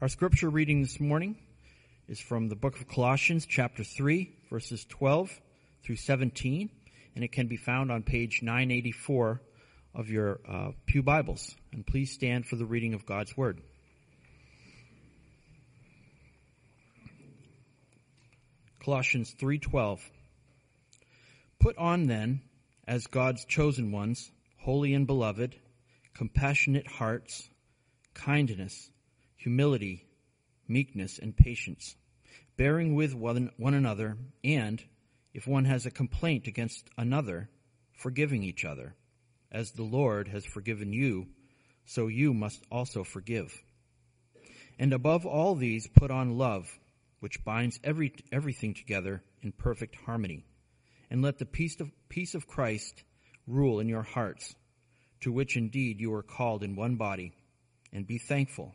Our scripture reading this morning is from the book of Colossians, chapter 3, verses 12 through 17, and it can be found on page 984 of your uh, Pew Bibles. And please stand for the reading of God's Word. Colossians 3:12 Put on then as God's chosen ones, holy and beloved, compassionate hearts, kindness, humility, meekness, and patience, bearing with one, one another, and, if one has a complaint against another, forgiving each other. As the Lord has forgiven you, so you must also forgive. And above all these, put on love, which binds every, everything together in perfect harmony. And let the peace of, peace of Christ rule in your hearts, to which indeed you are called in one body, and be thankful.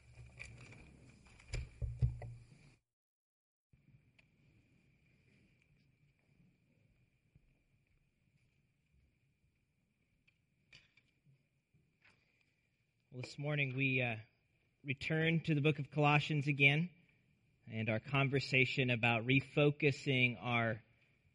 This morning we uh, return to the book of Colossians again and our conversation about refocusing our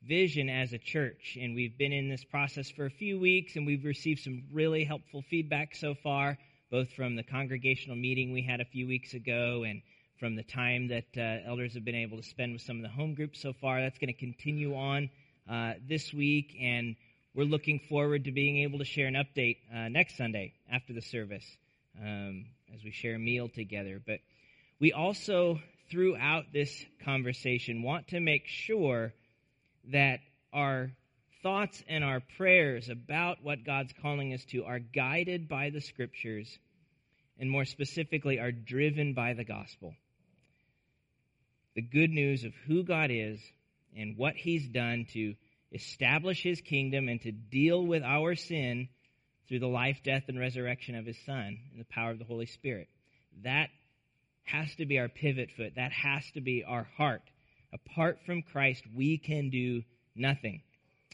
vision as a church. And we've been in this process for a few weeks and we've received some really helpful feedback so far, both from the congregational meeting we had a few weeks ago and from the time that uh, elders have been able to spend with some of the home groups so far. That's going to continue on uh, this week and we're looking forward to being able to share an update uh, next Sunday after the service um, as we share a meal together. But we also, throughout this conversation, want to make sure that our thoughts and our prayers about what God's calling us to are guided by the scriptures and more specifically are driven by the gospel. The good news of who God is and what he's done to establish his kingdom and to deal with our sin through the life, death, and resurrection of his Son and the power of the Holy Spirit. That has to be our pivot foot. That has to be our heart. Apart from Christ, we can do nothing.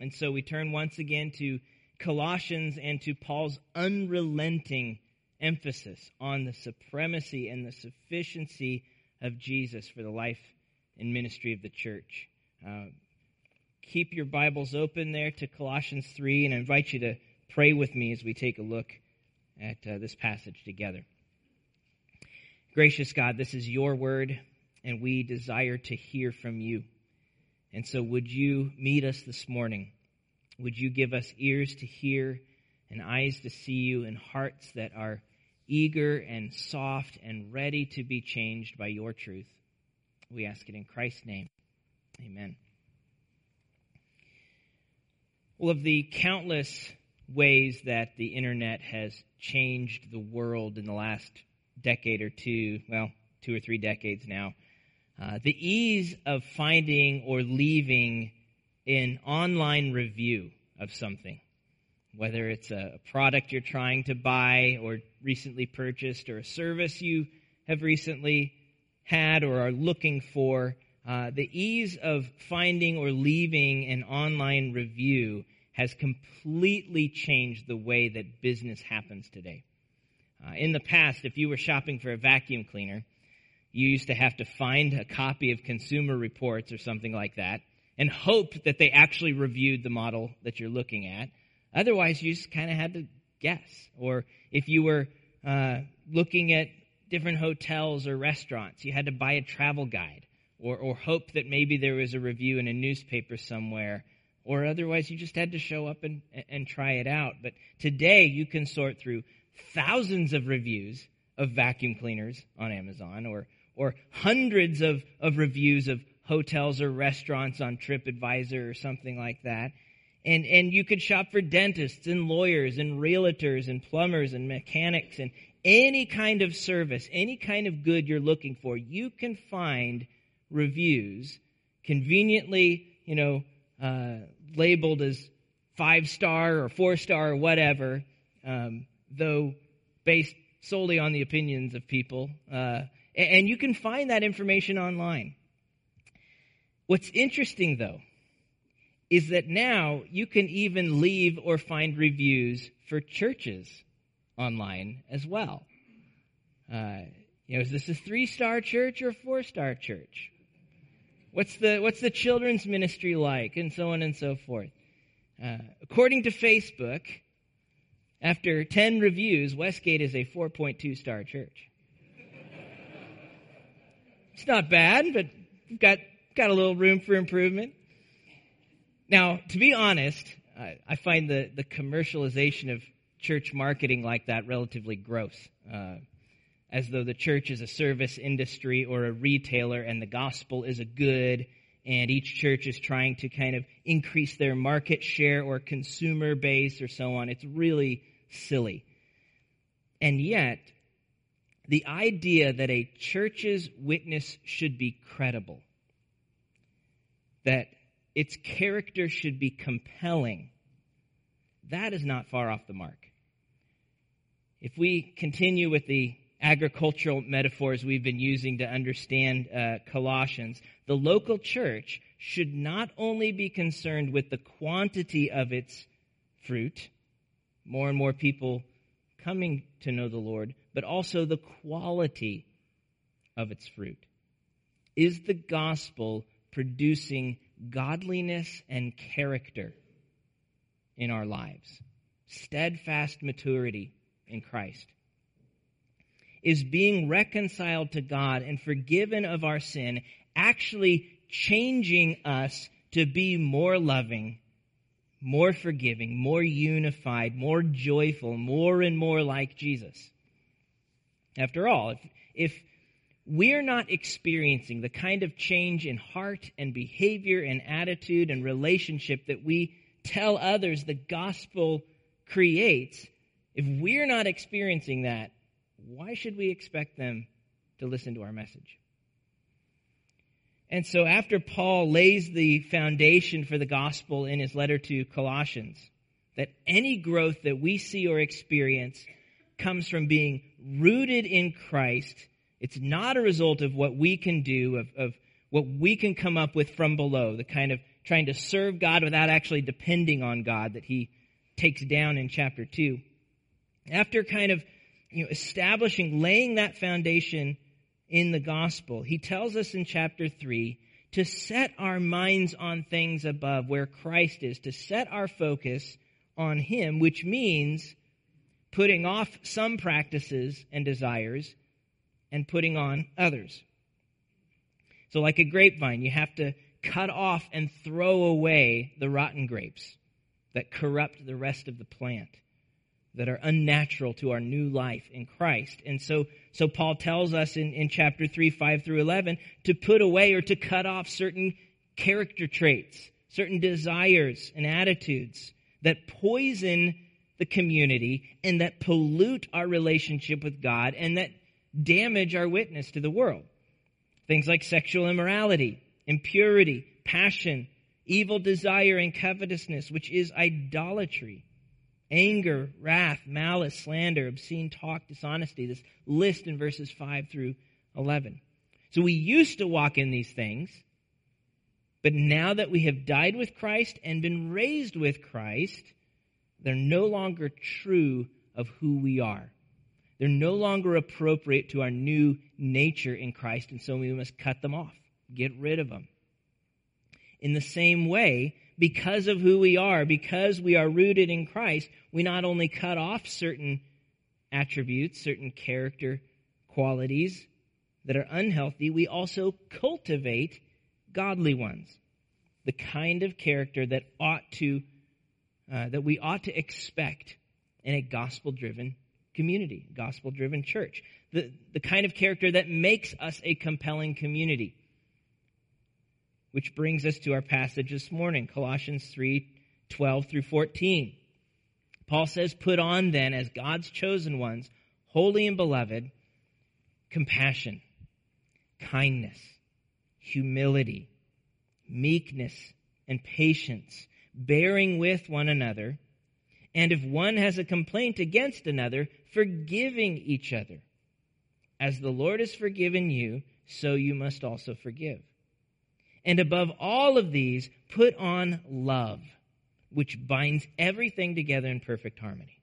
And so we turn once again to Colossians and to Paul's unrelenting emphasis on the supremacy and the sufficiency of Jesus for the life and ministry of the church. Uh, keep your Bibles open there to Colossians 3, and I invite you to pray with me as we take a look at uh, this passage together. Gracious God, this is your word, and we desire to hear from you. And so, would you meet us this morning? Would you give us ears to hear and eyes to see you and hearts that are eager and soft and ready to be changed by your truth? We ask it in Christ's name. Amen. Well, of the countless ways that the internet has changed the world in the last decade or two, well, two or three decades now. Uh, the ease of finding or leaving an online review of something, whether it's a product you're trying to buy or recently purchased, or a service you have recently had or are looking for, uh, the ease of finding or leaving an online review has completely changed the way that business happens today. Uh, in the past, if you were shopping for a vacuum cleaner, you used to have to find a copy of Consumer Reports or something like that and hope that they actually reviewed the model that you're looking at. Otherwise, you just kind of had to guess. Or if you were uh, looking at different hotels or restaurants, you had to buy a travel guide or, or hope that maybe there was a review in a newspaper somewhere or otherwise you just had to show up and, and try it out. But today you can sort through thousands of reviews of vacuum cleaners on Amazon or, or hundreds of, of reviews of hotels or restaurants on TripAdvisor or something like that. And, and you could shop for dentists and lawyers and realtors and plumbers and mechanics and any kind of service, any kind of good you're looking for. You can find reviews conveniently, you know, uh, labeled as five star or four star or whatever, um, though based solely on the opinions of people. Uh, and you can find that information online. What's interesting, though, is that now you can even leave or find reviews for churches online as well. Uh, you know, is this a three star church or a four star church? What's the what's the children's ministry like, and so on and so forth. Uh, according to Facebook, after 10 reviews, Westgate is a 4.2 star church. it's not bad, but got, got a little room for improvement. Now, to be honest, I, I find the, the commercialization of church marketing like that relatively gross. Uh, as though the church is a service industry or a retailer and the gospel is a good and each church is trying to kind of increase their market share or consumer base or so on. It's really silly. And yet, the idea that a church's witness should be credible, that its character should be compelling, that is not far off the mark. If we continue with the agricultural metaphors we've been using to understand uh, Colossians, the local church should not only be concerned with the quantity of its fruit, more and more people coming to know the Lord, but also the quality of its fruit. Is the gospel producing godliness and character in our lives? Steadfast maturity in Christ. Is being reconciled to God and forgiven of our sin actually changing us to be more loving more forgiving, more unified, more joyful, more and more like Jesus. After all, if, if we're not experiencing the kind of change in heart and behavior and attitude and relationship that we tell others the gospel creates, if we're not experiencing that, why should we expect them to listen to our message? And so after Paul lays the foundation for the gospel in his letter to Colossians, that any growth that we see or experience comes from being rooted in Christ. It's not a result of what we can do, of, of what we can come up with from below, the kind of trying to serve God without actually depending on God that he takes down in chapter 2. After kind of you know, establishing, laying that foundation in the gospel. He tells us in chapter 3 to set our minds on things above where Christ is, to set our focus on Him, which means putting off some practices and desires and putting on others. So, like a grapevine, you have to cut off and throw away the rotten grapes that corrupt the rest of the plant that are unnatural to our new life in Christ. And so, so Paul tells us in, in chapter 3, 5 through 11 to put away or to cut off certain character traits, certain desires and attitudes that poison the community and that pollute our relationship with God and that damage our witness to the world. Things like sexual immorality, impurity, passion, evil desire, and covetousness, which is idolatry anger, wrath, malice, slander, obscene talk, dishonesty. This list in verses 5 through 11. So we used to walk in these things, but now that we have died with Christ and been raised with Christ, they're no longer true of who we are. They're no longer appropriate to our new nature in Christ, and so we must cut them off, get rid of them. In the same way, because of who we are, because we are rooted in Christ, we not only cut off certain attributes, certain character qualities that are unhealthy, we also cultivate godly ones. The kind of character that ought to, uh, that we ought to expect in a gospel driven community, gospel driven church. The, the kind of character that makes us a compelling community. Which brings us to our passage this morning, Colossians 3 12 through 14. Paul says, Put on then, as God's chosen ones, holy and beloved, compassion, kindness, humility, meekness, and patience, bearing with one another, and if one has a complaint against another, forgiving each other. As the Lord has forgiven you, so you must also forgive. And above all of these, put on love, which binds everything together in perfect harmony.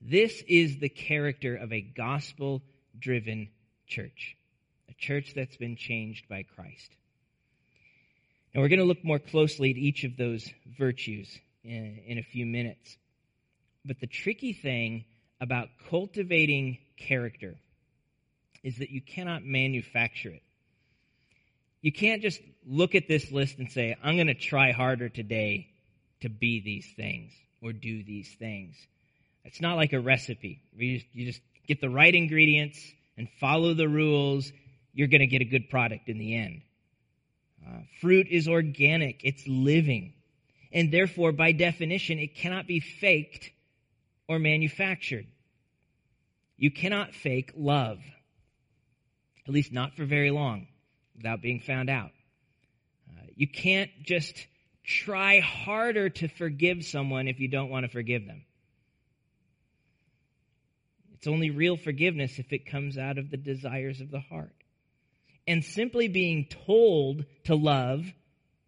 This is the character of a gospel driven church, a church that's been changed by Christ. And we're going to look more closely at each of those virtues in, in a few minutes. But the tricky thing about cultivating character is that you cannot manufacture it. You can't just look at this list and say, I'm going to try harder today to be these things or do these things. It's not like a recipe. You just, you just get the right ingredients and follow the rules. You're going to get a good product in the end. Uh, fruit is organic, it's living. And therefore, by definition, it cannot be faked or manufactured. You cannot fake love, at least not for very long, without being found out. Uh, you can't just try harder to forgive someone if you don't want to forgive them. It's only real forgiveness if it comes out of the desires of the heart and simply being told to love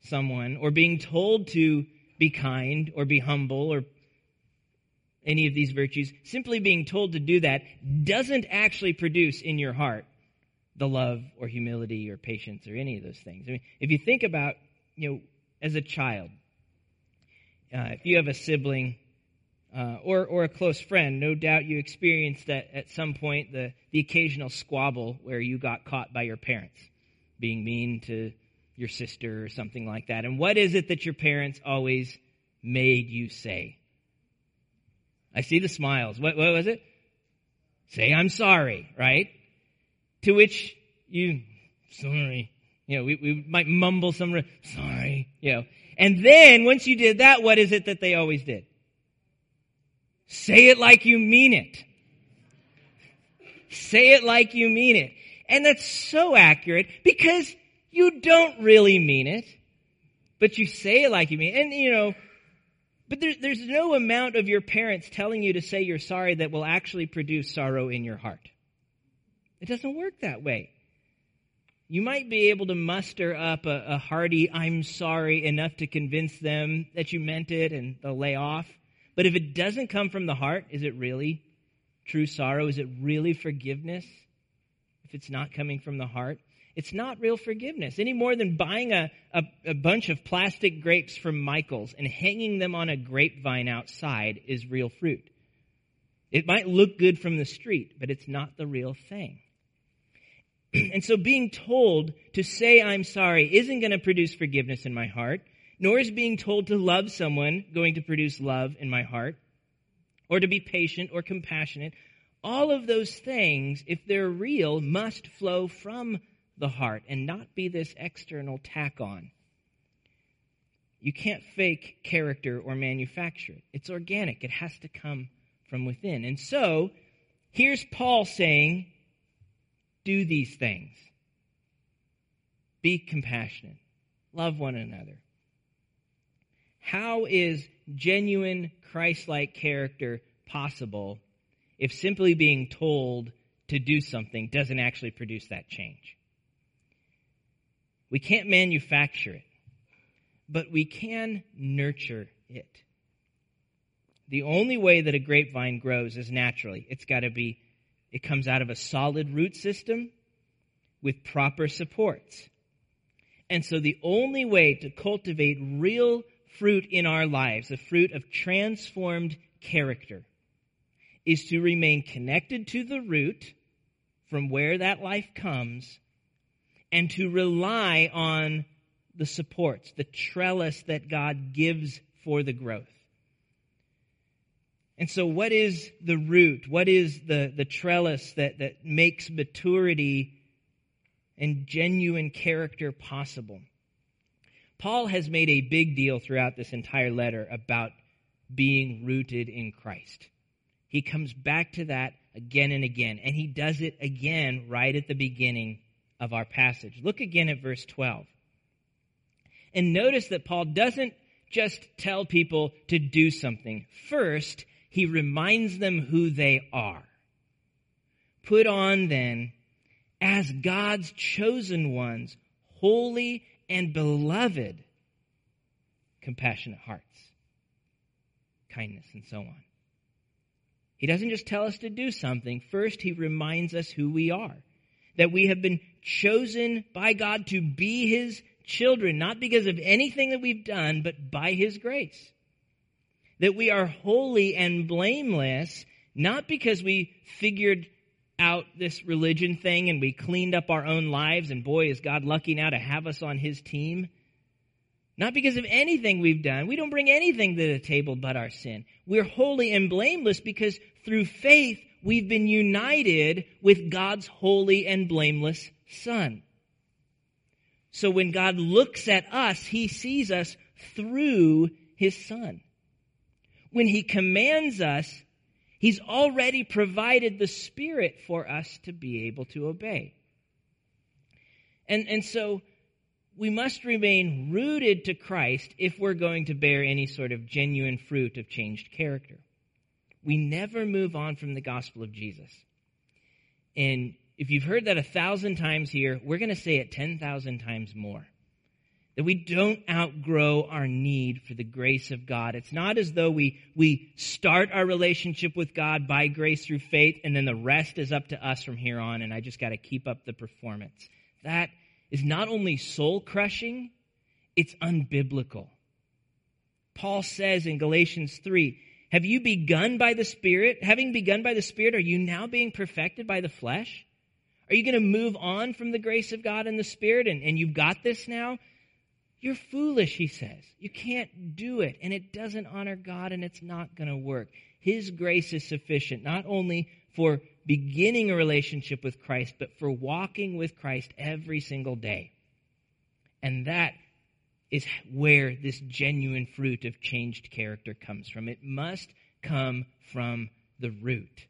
someone or being told to be kind or be humble or any of these virtues, simply being told to do that doesn't actually produce in your heart the love or humility or patience or any of those things. I mean, if you think about, you know, as a child, uh, if you have a sibling uh, or, or a close friend, no doubt you experienced that at some point the, the occasional squabble where you got caught by your parents being mean to your sister or something like that. And what is it that your parents always made you say? I see the smiles. What, what was it? Say, I'm sorry, right? To which you, sorry. You know, we, we might mumble some, sorry, you know. And then once you did that, what is it that they always did? Say it like you mean it. Say it like you mean it. And that's so accurate because you don't really mean it, but you say it like you mean it. And, you know, but there's, there's no amount of your parents telling you to say you're sorry that will actually produce sorrow in your heart. It doesn't work that way. You might be able to muster up a, a hearty, I'm sorry, enough to convince them that you meant it and they'll lay off. But if it doesn't come from the heart, is it really true sorrow? Is it really forgiveness? If it's not coming from the heart, it's not real forgiveness any more than buying a, a, a, bunch of plastic grapes from Michael's and hanging them on a grapevine outside is real fruit. It might look good from the street, but it's not the real thing. And so being told to say I'm sorry isn't going to produce forgiveness in my heart nor is being told to love someone going to produce love in my heart, or to be patient or compassionate. All of those things, if they're real, must flow from the heart and not be this external tack on. You can't fake character or manufacture it. It's organic. It has to come from within. And so, here's Paul saying, do these things. Be compassionate. Love one another. How is genuine Christ like character possible if simply being told to do something doesn't actually produce that change? We can't manufacture it, but we can nurture it. The only way that a grapevine grows is naturally. It's got to be, it comes out of a solid root system with proper supports. And so the only way to cultivate real fruit in our lives, the fruit of transformed character, is to remain connected to the root from where that life comes and to rely on the supports, the trellis that God gives for the growth. And so, what is the root? What is the, the trellis that, that makes maturity and genuine character possible? Paul has made a big deal throughout this entire letter about being rooted in Christ. He comes back to that again and again, and he does it again right at the beginning of our passage. Look again at verse 12. And notice that Paul doesn't just tell people to do something. First, he reminds them who they are. Put on then, as God's chosen ones, holy and beloved, compassionate hearts, kindness, and so on. He doesn't just tell us to do something. First, he reminds us who we are. That we have been chosen by God to be his children, not because of anything that we've done, but by his grace. That we are holy and blameless, not because we figured out this religion thing and we cleaned up our own lives, and boy, is God lucky now to have us on his team. Not because of anything we've done. We don't bring anything to the table but our sin. We're holy and blameless because through faith we've been united with God's holy and blameless Son. So when God looks at us, he sees us through his Son. When he commands us, he's already provided the Spirit for us to be able to obey. And, and so we must remain rooted to Christ if we're going to bear any sort of genuine fruit of changed character. We never move on from the gospel of Jesus. And if you've heard that a thousand times here, we're going to say it 10,000 times more. That we don't outgrow our need for the grace of God. It's not as though we, we start our relationship with God by grace through faith and then the rest is up to us from here on and I just got to keep up the performance. That is not only soul crushing, it's unbiblical. Paul says in Galatians 3, have you begun by the Spirit? Having begun by the Spirit, are you now being perfected by the flesh? Are you going to move on from the grace of God and the Spirit and, and you've got this now? You're foolish, he says. You can't do it, and it doesn't honor God, and it's not going to work. His grace is sufficient, not only for beginning a relationship with Christ, but for walking with Christ every single day. And that is where this genuine fruit of changed character comes from. It must come from the root.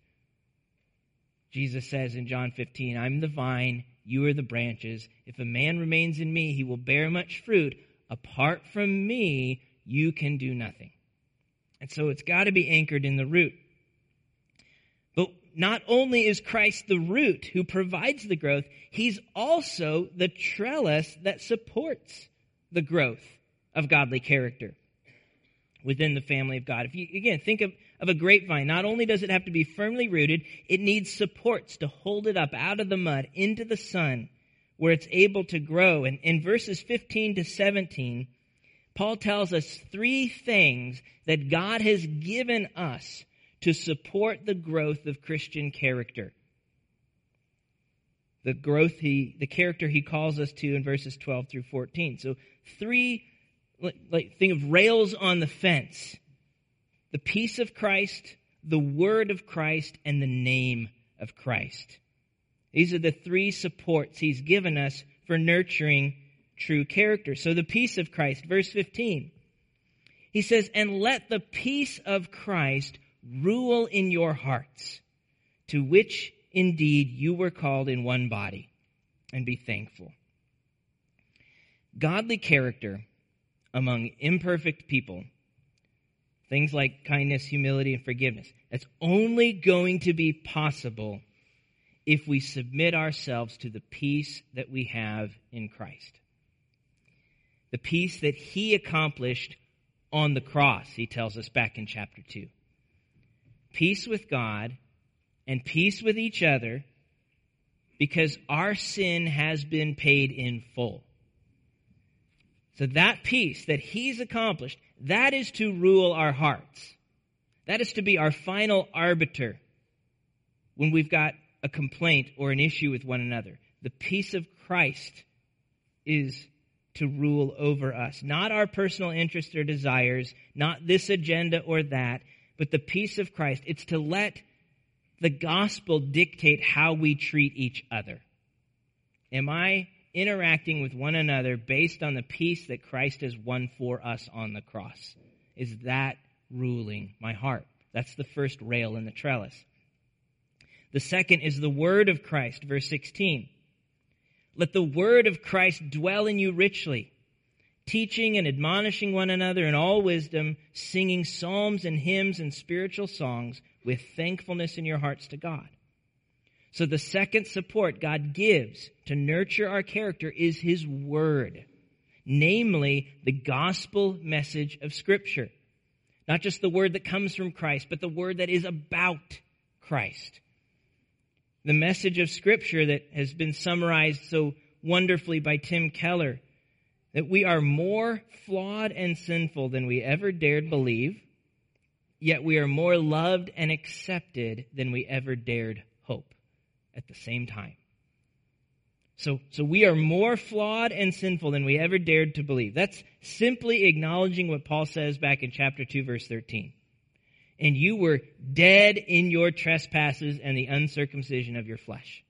Jesus says in John 15, I'm the vine, you are the branches. If a man remains in me, he will bear much fruit. Apart from me, you can do nothing. And so it's got to be anchored in the root. But not only is Christ the root who provides the growth, he's also the trellis that supports the growth of godly character within the family of God. If you, again, think of of a grapevine, not only does it have to be firmly rooted, it needs supports to hold it up out of the mud into the sun where it's able to grow. And in verses 15 to 17, Paul tells us three things that God has given us to support the growth of Christian character. The growth he, the character he calls us to in verses 12 through 14. So three, like, think of rails on the fence the peace of Christ, the word of Christ, and the name of Christ. These are the three supports he's given us for nurturing true character. So the peace of Christ, verse 15. He says, and let the peace of Christ rule in your hearts, to which indeed you were called in one body, and be thankful. Godly character among imperfect people Things like kindness, humility, and forgiveness. That's only going to be possible if we submit ourselves to the peace that we have in Christ. The peace that He accomplished on the cross, He tells us back in chapter 2. Peace with God and peace with each other because our sin has been paid in full. So that peace that He's accomplished, that is to rule our hearts. That is to be our final arbiter when we've got a complaint or an issue with one another. The peace of Christ is to rule over us. Not our personal interests or desires, not this agenda or that, but the peace of Christ. It's to let the gospel dictate how we treat each other. Am I interacting with one another based on the peace that Christ has won for us on the cross. Is that ruling my heart? That's the first rail in the trellis. The second is the word of Christ, verse 16. Let the word of Christ dwell in you richly, teaching and admonishing one another in all wisdom, singing psalms and hymns and spiritual songs with thankfulness in your hearts to God. So the second support God gives to nurture our character is His Word, namely the gospel message of Scripture. Not just the word that comes from Christ, but the word that is about Christ. The message of Scripture that has been summarized so wonderfully by Tim Keller that we are more flawed and sinful than we ever dared believe, yet we are more loved and accepted than we ever dared hope at the same time. So, so we are more flawed and sinful than we ever dared to believe. That's simply acknowledging what Paul says back in chapter 2 verse 13. And you were dead in your trespasses and the uncircumcision of your flesh.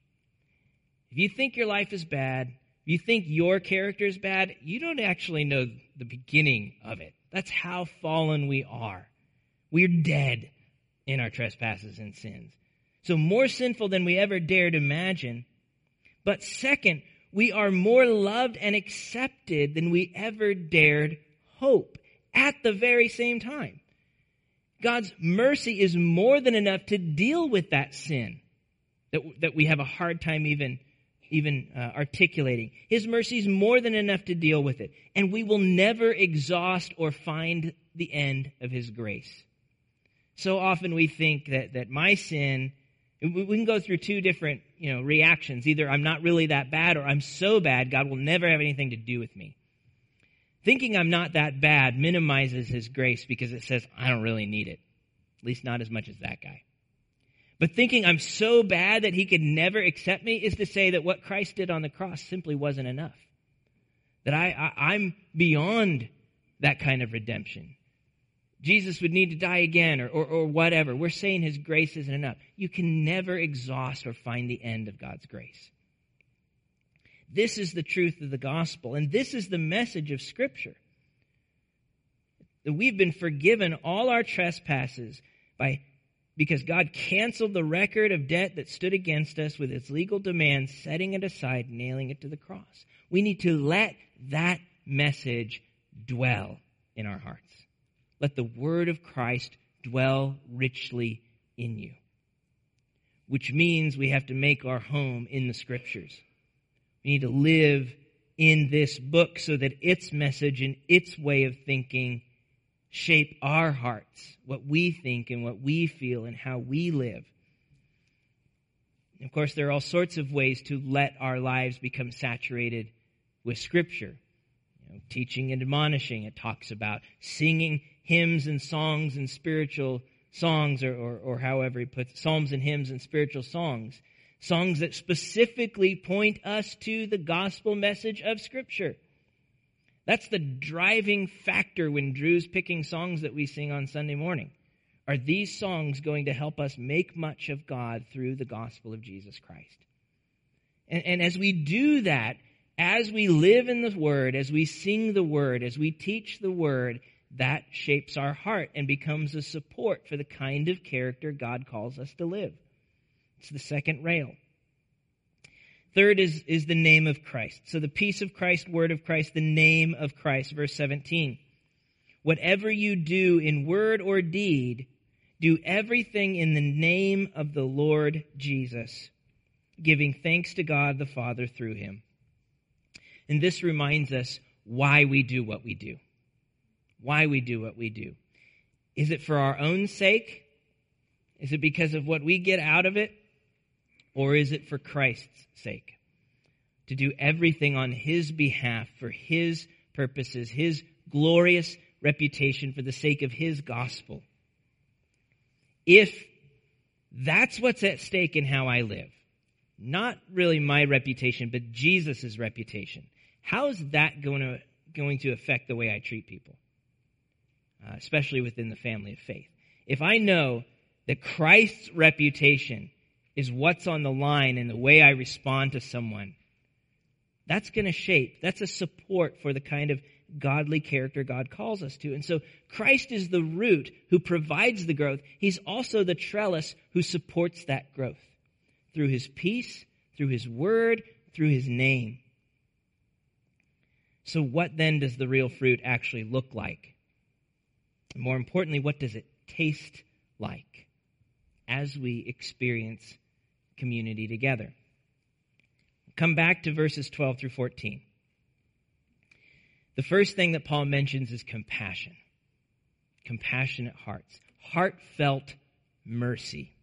If you think your life is bad, if you think your character is bad, you don't actually know the beginning of it. That's how fallen we are. We're dead in our trespasses and sins. So more sinful than we ever dared imagine. But second, we are more loved and accepted than we ever dared hope at the very same time. God's mercy is more than enough to deal with that sin that, that we have a hard time even even uh, articulating. His mercy is more than enough to deal with it. And we will never exhaust or find the end of His grace. So often we think that, that my sin, we can go through two different, you know, reactions. Either I'm not really that bad or I'm so bad, God will never have anything to do with me. Thinking I'm not that bad minimizes His grace because it says I don't really need it. At least not as much as that guy. But thinking I'm so bad that he could never accept me is to say that what Christ did on the cross simply wasn't enough. That I, I am beyond that kind of redemption. Jesus would need to die again or, or, or whatever. We're saying his grace isn't enough. You can never exhaust or find the end of God's grace. This is the truth of the gospel, and this is the message of Scripture. That we've been forgiven all our trespasses by because God canceled the record of debt that stood against us with its legal demands, setting it aside, nailing it to the cross. We need to let that message dwell in our hearts. Let the word of Christ dwell richly in you. Which means we have to make our home in the scriptures. We need to live in this book so that its message and its way of thinking shape our hearts, what we think and what we feel and how we live. Of course, there are all sorts of ways to let our lives become saturated with Scripture. You know, teaching and admonishing, it talks about singing hymns and songs and spiritual songs, or, or, or however he puts psalms and hymns and spiritual songs. Songs that specifically point us to the gospel message of Scripture. That's the driving factor when Drew's picking songs that we sing on Sunday morning. Are these songs going to help us make much of God through the gospel of Jesus Christ? And, and as we do that, as we live in the Word, as we sing the Word, as we teach the Word, that shapes our heart and becomes a support for the kind of character God calls us to live. It's the second rail. Third is, is the name of Christ. So the peace of Christ, word of Christ, the name of Christ. Verse 17. Whatever you do in word or deed, do everything in the name of the Lord Jesus, giving thanks to God the Father through him. And this reminds us why we do what we do. Why we do what we do. Is it for our own sake? Is it because of what we get out of it? Or is it for Christ's sake? To do everything on His behalf for His purposes, His glorious reputation for the sake of His gospel. If that's what's at stake in how I live, not really my reputation, but Jesus' reputation, how is that going to, going to affect the way I treat people? Uh, especially within the family of faith. If I know that Christ's reputation is what's on the line and the way I respond to someone. That's going to shape, that's a support for the kind of godly character God calls us to. And so Christ is the root who provides the growth. He's also the trellis who supports that growth through his peace, through his word, through his name. So, what then does the real fruit actually look like? More importantly, what does it taste like as we experience community together? Come back to verses 12 through 14. The first thing that Paul mentions is compassion. Compassionate hearts. Heartfelt mercy.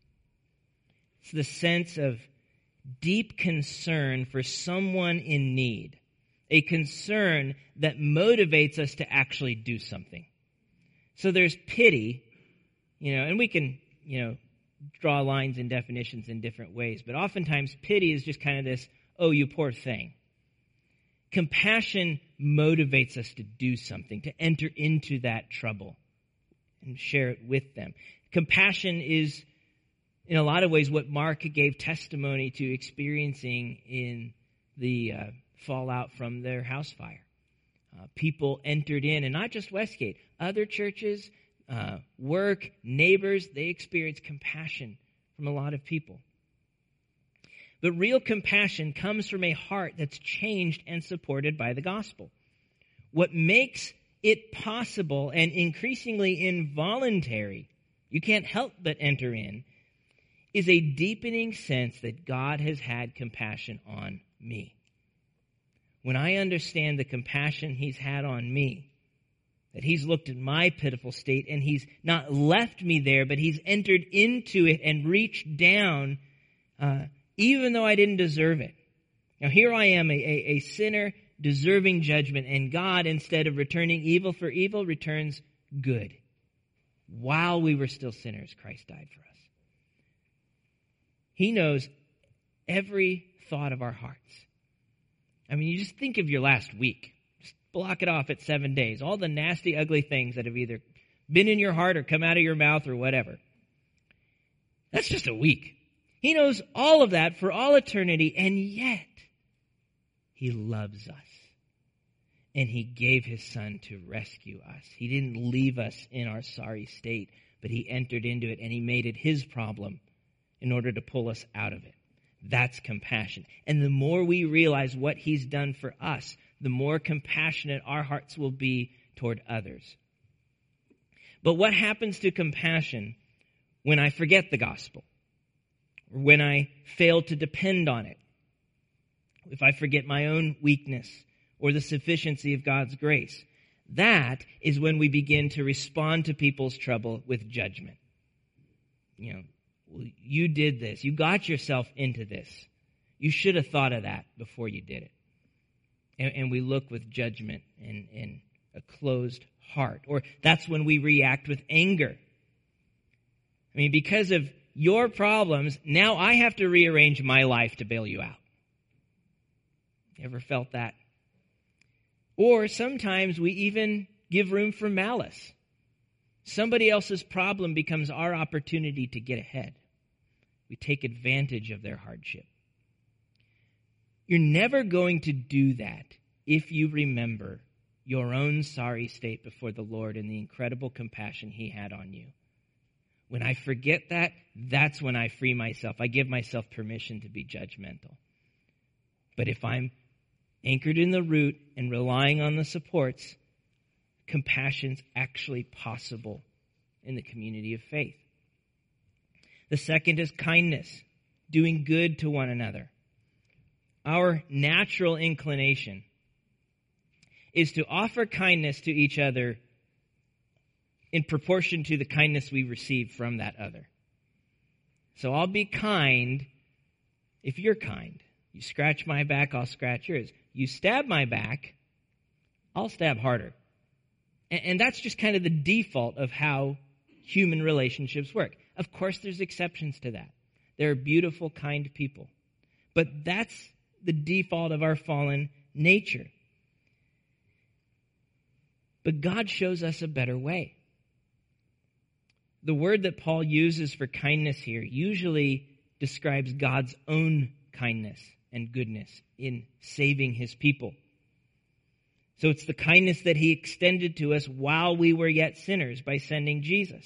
It's the sense of deep concern for someone in need. A concern that motivates us to actually do something. So there's pity, you know, and we can, you know, draw lines and definitions in different ways, but oftentimes pity is just kind of this, oh, you poor thing. Compassion motivates us to do something, to enter into that trouble and share it with them. Compassion is, in a lot of ways, what Mark gave testimony to experiencing in the uh, fallout from their house fire. Uh, people entered in, and not just Westgate, other churches, uh, work, neighbors, they experience compassion from a lot of people. But real compassion comes from a heart that's changed and supported by the gospel. What makes it possible and increasingly involuntary, you can't help but enter in, is a deepening sense that God has had compassion on me. When I understand the compassion He's had on me, that He's looked at my pitiful state and He's not left me there, but He's entered into it and reached down uh, even though I didn't deserve it. Now here I am, a, a, a sinner deserving judgment, and God, instead of returning evil for evil, returns good. While we were still sinners, Christ died for us. He knows every thought of our hearts. I mean, you just think of your last week. Block it off at seven days. All the nasty, ugly things that have either been in your heart or come out of your mouth or whatever. That's just a week. He knows all of that for all eternity, and yet He loves us. And He gave His Son to rescue us. He didn't leave us in our sorry state, but He entered into it and He made it His problem in order to pull us out of it. That's compassion. And the more we realize what He's done for us, the more compassionate our hearts will be toward others. But what happens to compassion when I forget the gospel? or when I fail to depend on it, if I forget my own weakness or the sufficiency of God's grace. That is when we begin to respond to people's trouble with judgment. You know, you did this. You got yourself into this. You should have thought of that before you did it. And, and we look with judgment and, and a closed heart. Or that's when we react with anger. I mean, because of your problems, now I have to rearrange my life to bail you out. Ever felt that? Or sometimes we even give room for malice. Somebody else's problem becomes our opportunity to get ahead. We take advantage of their hardship. You're never going to do that if you remember your own sorry state before the Lord and the incredible compassion He had on you. When I forget that, that's when I free myself. I give myself permission to be judgmental. But if I'm anchored in the root and relying on the supports, compassion's actually possible in the community of faith. The second is kindness, doing good to one another. Our natural inclination is to offer kindness to each other in proportion to the kindness we receive from that other. So I'll be kind if you're kind. You scratch my back, I'll scratch yours. You stab my back, I'll stab harder. And, that's just kind of the default of how human relationships work. Of course, there's exceptions to that. There are beautiful, kind people. But that's the default of our fallen nature. But God shows us a better way the word that Paul uses for kindness here usually describes God's own kindness and goodness in saving his people. So it's the kindness that he extended to us while we were yet sinners by sending Jesus.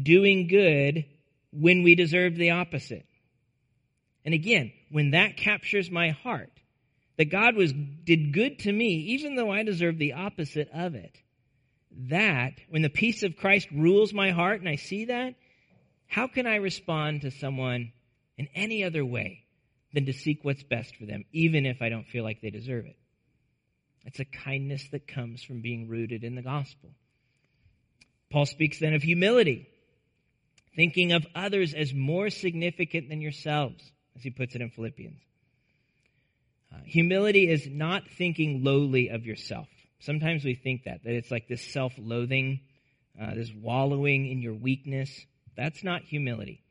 Doing good when we deserved the opposite. And again, when that captures my heart, that God was did good to me, even though I deserved the opposite of it. That, when the peace of Christ rules my heart and I see that, how can I respond to someone in any other way than to seek what's best for them, even if I don't feel like they deserve it? It's a kindness that comes from being rooted in the gospel. Paul speaks then of humility, thinking of others as more significant than yourselves, as he puts it in Philippians. Uh, humility is not thinking lowly of yourself. Sometimes we think that, that it's like this self loathing, uh, this wallowing in your weakness. That's not humility.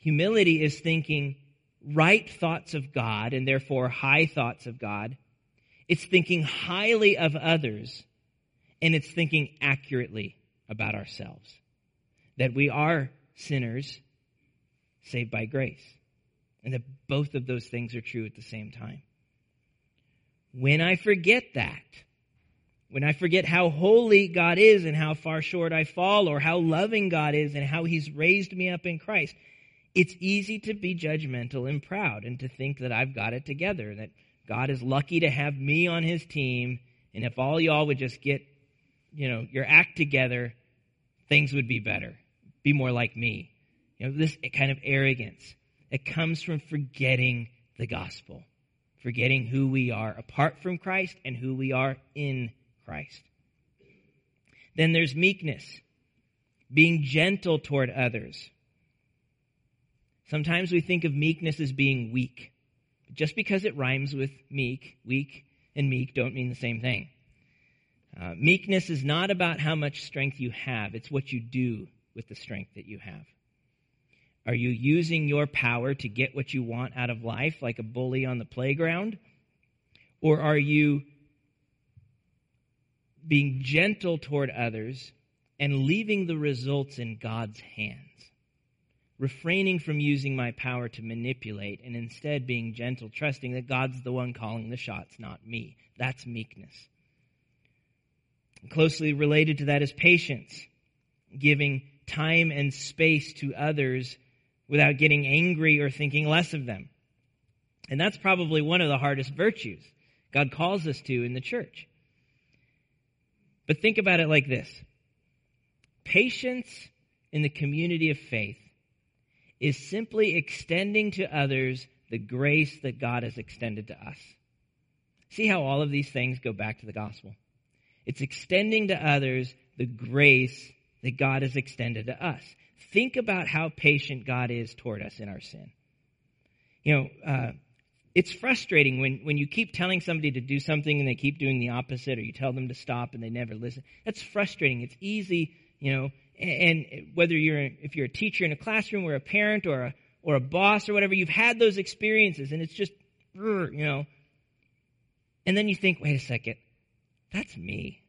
Humility is thinking right thoughts of God and therefore high thoughts of God. It's thinking highly of others and it's thinking accurately about ourselves. That we are sinners saved by grace. And that both of those things are true at the same time. When I forget that, when I forget how holy God is and how far short I fall, or how loving God is and how He's raised me up in Christ, it's easy to be judgmental and proud and to think that I've got it together, that God is lucky to have me on His team, and if all y'all would just get, you know, your act together, things would be better, be more like me. You know, this kind of arrogance. It comes from forgetting the gospel, forgetting who we are apart from Christ and who we are in Christ. Then there's meekness, being gentle toward others. Sometimes we think of meekness as being weak. Just because it rhymes with meek, weak and meek don't mean the same thing. Uh, meekness is not about how much strength you have, it's what you do with the strength that you have. Are you using your power to get what you want out of life like a bully on the playground? Or are you being gentle toward others and leaving the results in God's hands. Refraining from using my power to manipulate and instead being gentle, trusting that God's the one calling the shots, not me. That's meekness. Closely related to that is patience, giving time and space to others without getting angry or thinking less of them. And that's probably one of the hardest virtues God calls us to in the church. But think about it like this patience in the community of faith is simply extending to others the grace that God has extended to us. See how all of these things go back to the gospel? It's extending to others the grace that God has extended to us. Think about how patient God is toward us in our sin. You know, uh, it's frustrating when, when you keep telling somebody to do something and they keep doing the opposite, or you tell them to stop and they never listen. That's frustrating. It's easy, you know, and, and whether you're if you're a teacher in a classroom or a parent or a or a boss or whatever, you've had those experiences, and it's just, you know. And then you think, wait a second, that's me.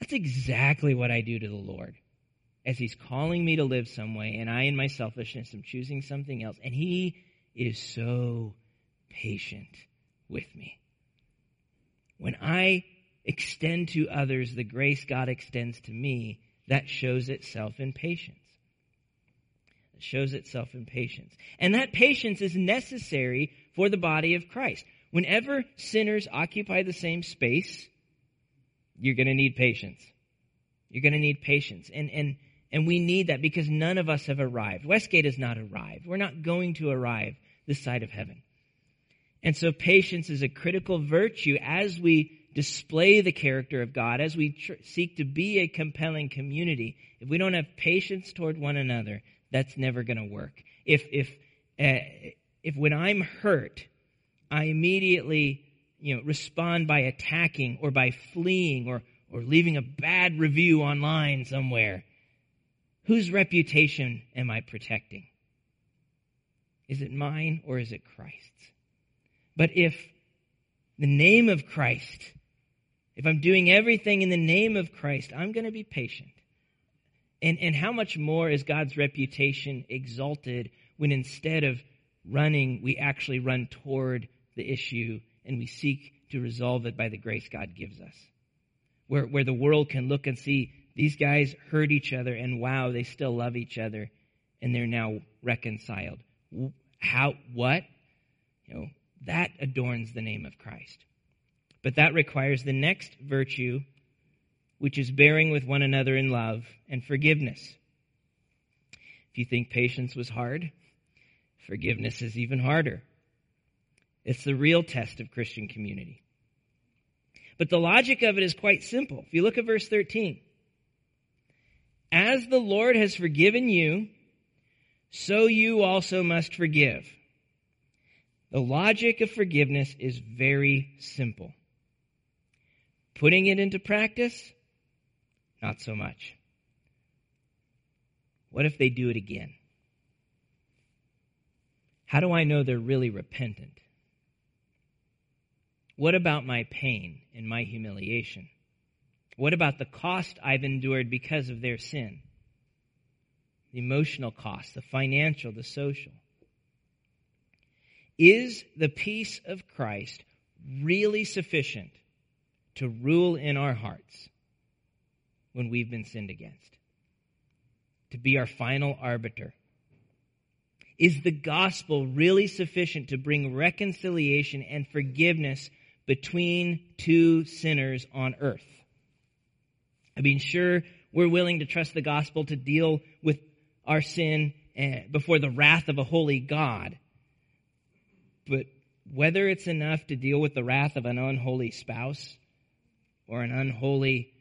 That's exactly what I do to the Lord as He's calling me to live some way, and I, in my selfishness, am choosing something else. And He is so patient with me. When I extend to others the grace God extends to me, that shows itself in patience. It shows itself in patience. And that patience is necessary for the body of Christ. Whenever sinners occupy the same space, you're going to need patience. You're going to need patience. And, and, and we need that because none of us have arrived. Westgate has not arrived. We're not going to arrive this side of heaven. And so patience is a critical virtue as we display the character of God, as we tr- seek to be a compelling community. If we don't have patience toward one another, that's never going to work. If, if, uh, if when I'm hurt, I immediately, you know, respond by attacking or by fleeing or, or leaving a bad review online somewhere, whose reputation am I protecting? Is it mine or is it Christ's? But if the name of Christ, if I'm doing everything in the name of Christ, I'm going to be patient. And, and how much more is God's reputation exalted when instead of running, we actually run toward the issue and we seek to resolve it by the grace God gives us? Where, where the world can look and see these guys hurt each other and wow, they still love each other and they're now reconciled. How, what? You know, That adorns the name of Christ. But that requires the next virtue, which is bearing with one another in love and forgiveness. If you think patience was hard, forgiveness is even harder. It's the real test of Christian community. But the logic of it is quite simple. If you look at verse 13, as the Lord has forgiven you, so you also must forgive. The logic of forgiveness is very simple. Putting it into practice, not so much. What if they do it again? How do I know they're really repentant? What about my pain and my humiliation? What about the cost I've endured because of their sin? The emotional cost, the financial, the social. Is the peace of Christ really sufficient to rule in our hearts when we've been sinned against? To be our final arbiter? Is the gospel really sufficient to bring reconciliation and forgiveness between two sinners on earth. I mean, sure, we're willing to trust the gospel to deal with our sin eh, before the wrath of a holy God. But whether it's enough to deal with the wrath of an unholy spouse or an unholy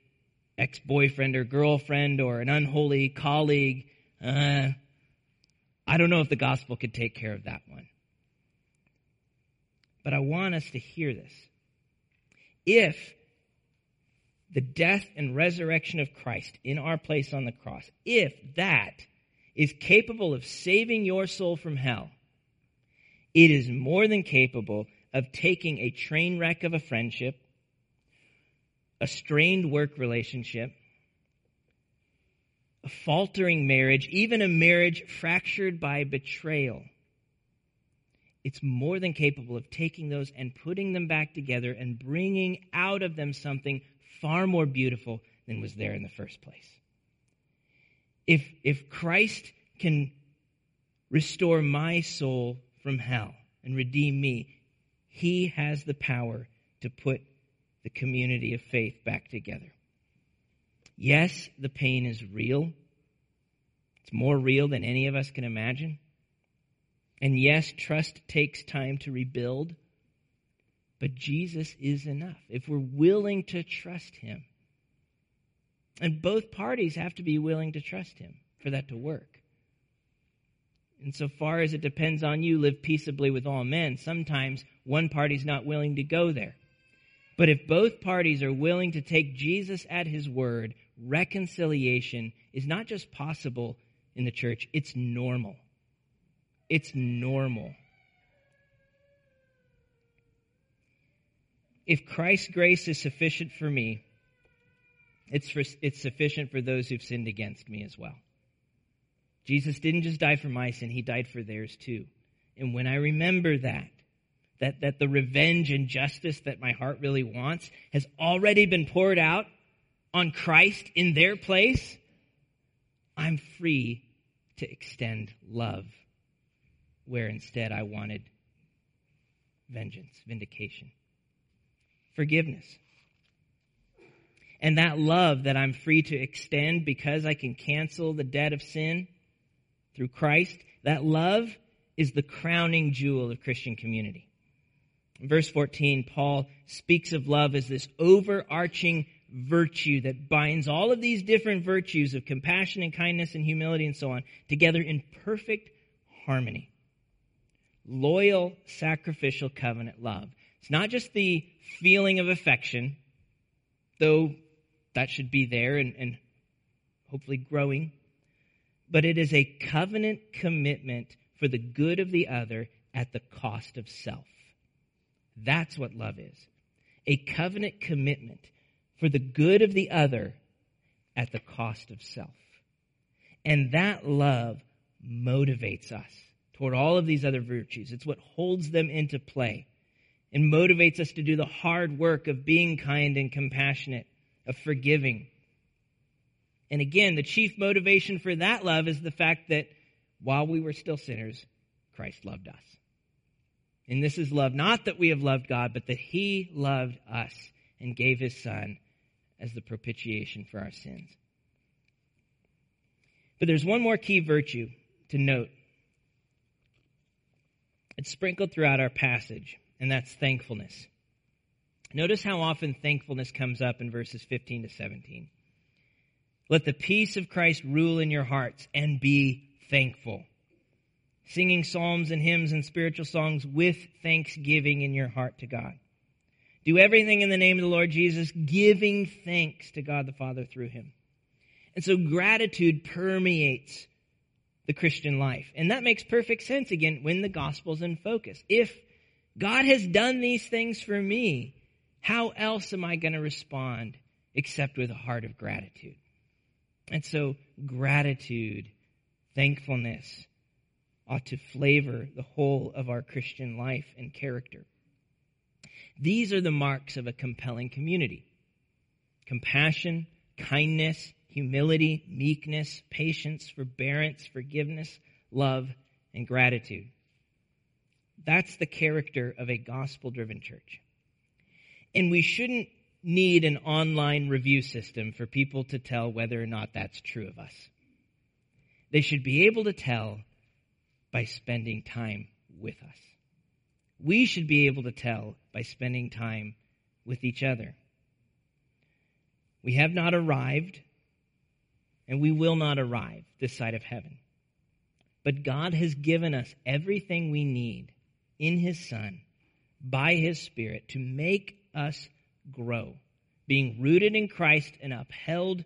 ex boyfriend or girlfriend or an unholy colleague, uh, I don't know if the gospel could take care of that one. But I want us to hear this if the death and resurrection of Christ in our place on the cross, if that is capable of saving your soul from hell, it is more than capable of taking a train wreck of a friendship, a strained work relationship, a faltering marriage, even a marriage fractured by betrayal. It's more than capable of taking those and putting them back together and bringing out of them something far more beautiful than was there in the first place. If, if Christ can restore my soul from hell and redeem me, he has the power to put the community of faith back together. Yes, the pain is real. It's more real than any of us can imagine. And yes, trust takes time to rebuild, but Jesus is enough if we're willing to trust him. And both parties have to be willing to trust him for that to work. And so far as it depends on you, live peaceably with all men. Sometimes one party's not willing to go there. But if both parties are willing to take Jesus at his word, reconciliation is not just possible in the church, it's normal. It's normal. If Christ's grace is sufficient for me, it's, for, it's sufficient for those who've sinned against me as well. Jesus didn't just die for my sin, he died for theirs too. And when I remember that, that, that the revenge and justice that my heart really wants has already been poured out on Christ in their place, I'm free to extend love where instead I wanted vengeance, vindication, forgiveness. And that love that I'm free to extend because I can cancel the debt of sin through Christ, that love is the crowning jewel of Christian community. In verse 14, Paul speaks of love as this overarching virtue that binds all of these different virtues of compassion and kindness and humility and so on together in perfect harmony loyal, sacrificial covenant love. It's not just the feeling of affection, though that should be there and, and hopefully growing, but it is a covenant commitment for the good of the other at the cost of self. That's what love is. A covenant commitment for the good of the other at the cost of self. And that love motivates us toward all of these other virtues. It's what holds them into play and motivates us to do the hard work of being kind and compassionate, of forgiving. And again, the chief motivation for that love is the fact that while we were still sinners, Christ loved us. And this is love, not that we have loved God, but that He loved us and gave His Son as the propitiation for our sins. But there's one more key virtue to note. It's sprinkled throughout our passage, and that's thankfulness. Notice how often thankfulness comes up in verses 15 to 17. Let the peace of Christ rule in your hearts and be thankful. Singing psalms and hymns and spiritual songs with thanksgiving in your heart to God. Do everything in the name of the Lord Jesus, giving thanks to God the Father through him. And so gratitude permeates the Christian life. And that makes perfect sense again when the gospel's in focus. If God has done these things for me, how else am I going to respond except with a heart of gratitude? And so gratitude, thankfulness ought to flavor the whole of our Christian life and character. These are the marks of a compelling community. Compassion, kindness, humility, meekness, patience, forbearance, forgiveness, love, and gratitude. That's the character of a gospel driven church. And we shouldn't need an online review system for people to tell whether or not that's true of us. They should be able to tell by spending time with us. We should be able to tell by spending time with each other. We have not arrived, and we will not arrive this side of heaven. But God has given us everything we need in His Son by His Spirit to make us grow, being rooted in Christ and upheld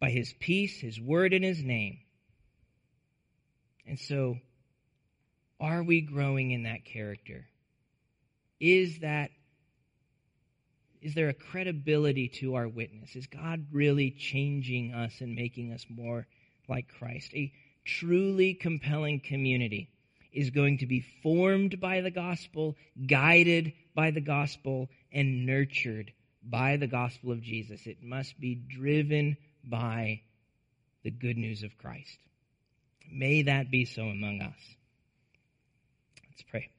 by his peace, his word, and his name. And so, are we growing in that character? Is that is there a credibility to our witness? Is God really changing us and making us more like Christ? A truly compelling community is going to be formed by the gospel, guided by the gospel, and nurtured by the gospel of Jesus. It must be driven by the good news of Christ. May that be so among us. Let's pray.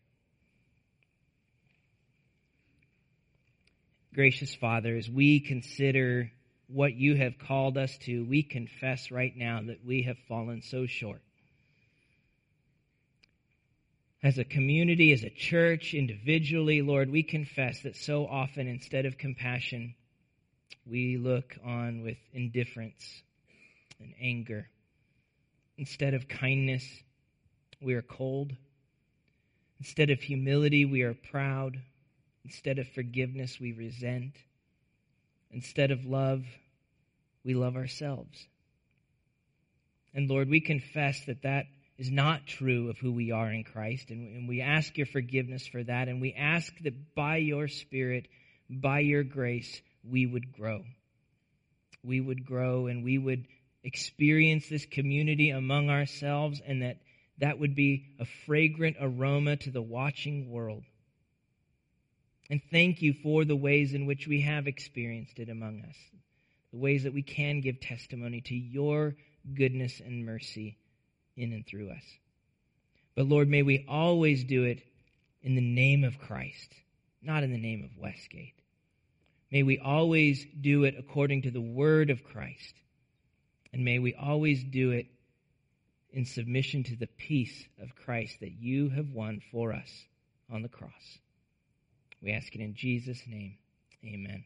Gracious Father, as we consider what you have called us to, we confess right now that we have fallen so short as a community, as a church, individually, Lord, we confess that so often instead of compassion, we look on with indifference and anger. Instead of kindness, we are cold. Instead of humility, we are proud. Instead of forgiveness, we resent. Instead of love, we love ourselves. And Lord, we confess that that is not true of who we are in Christ. And, we ask your forgiveness for that. And we ask that by your Spirit, by your grace, we would grow. We would grow and we would experience this community among ourselves and that that would be a fragrant aroma to the watching world. And thank you for the ways in which we have experienced it among us, the ways that we can give testimony to your goodness and mercy in and through us. But Lord, may we always do it in the name of Christ, not in the name of Westgate. May we always do it according to the word of Christ. And may we always do it in submission to the peace of Christ that you have won for us on the cross. We ask it in Jesus' name. Amen.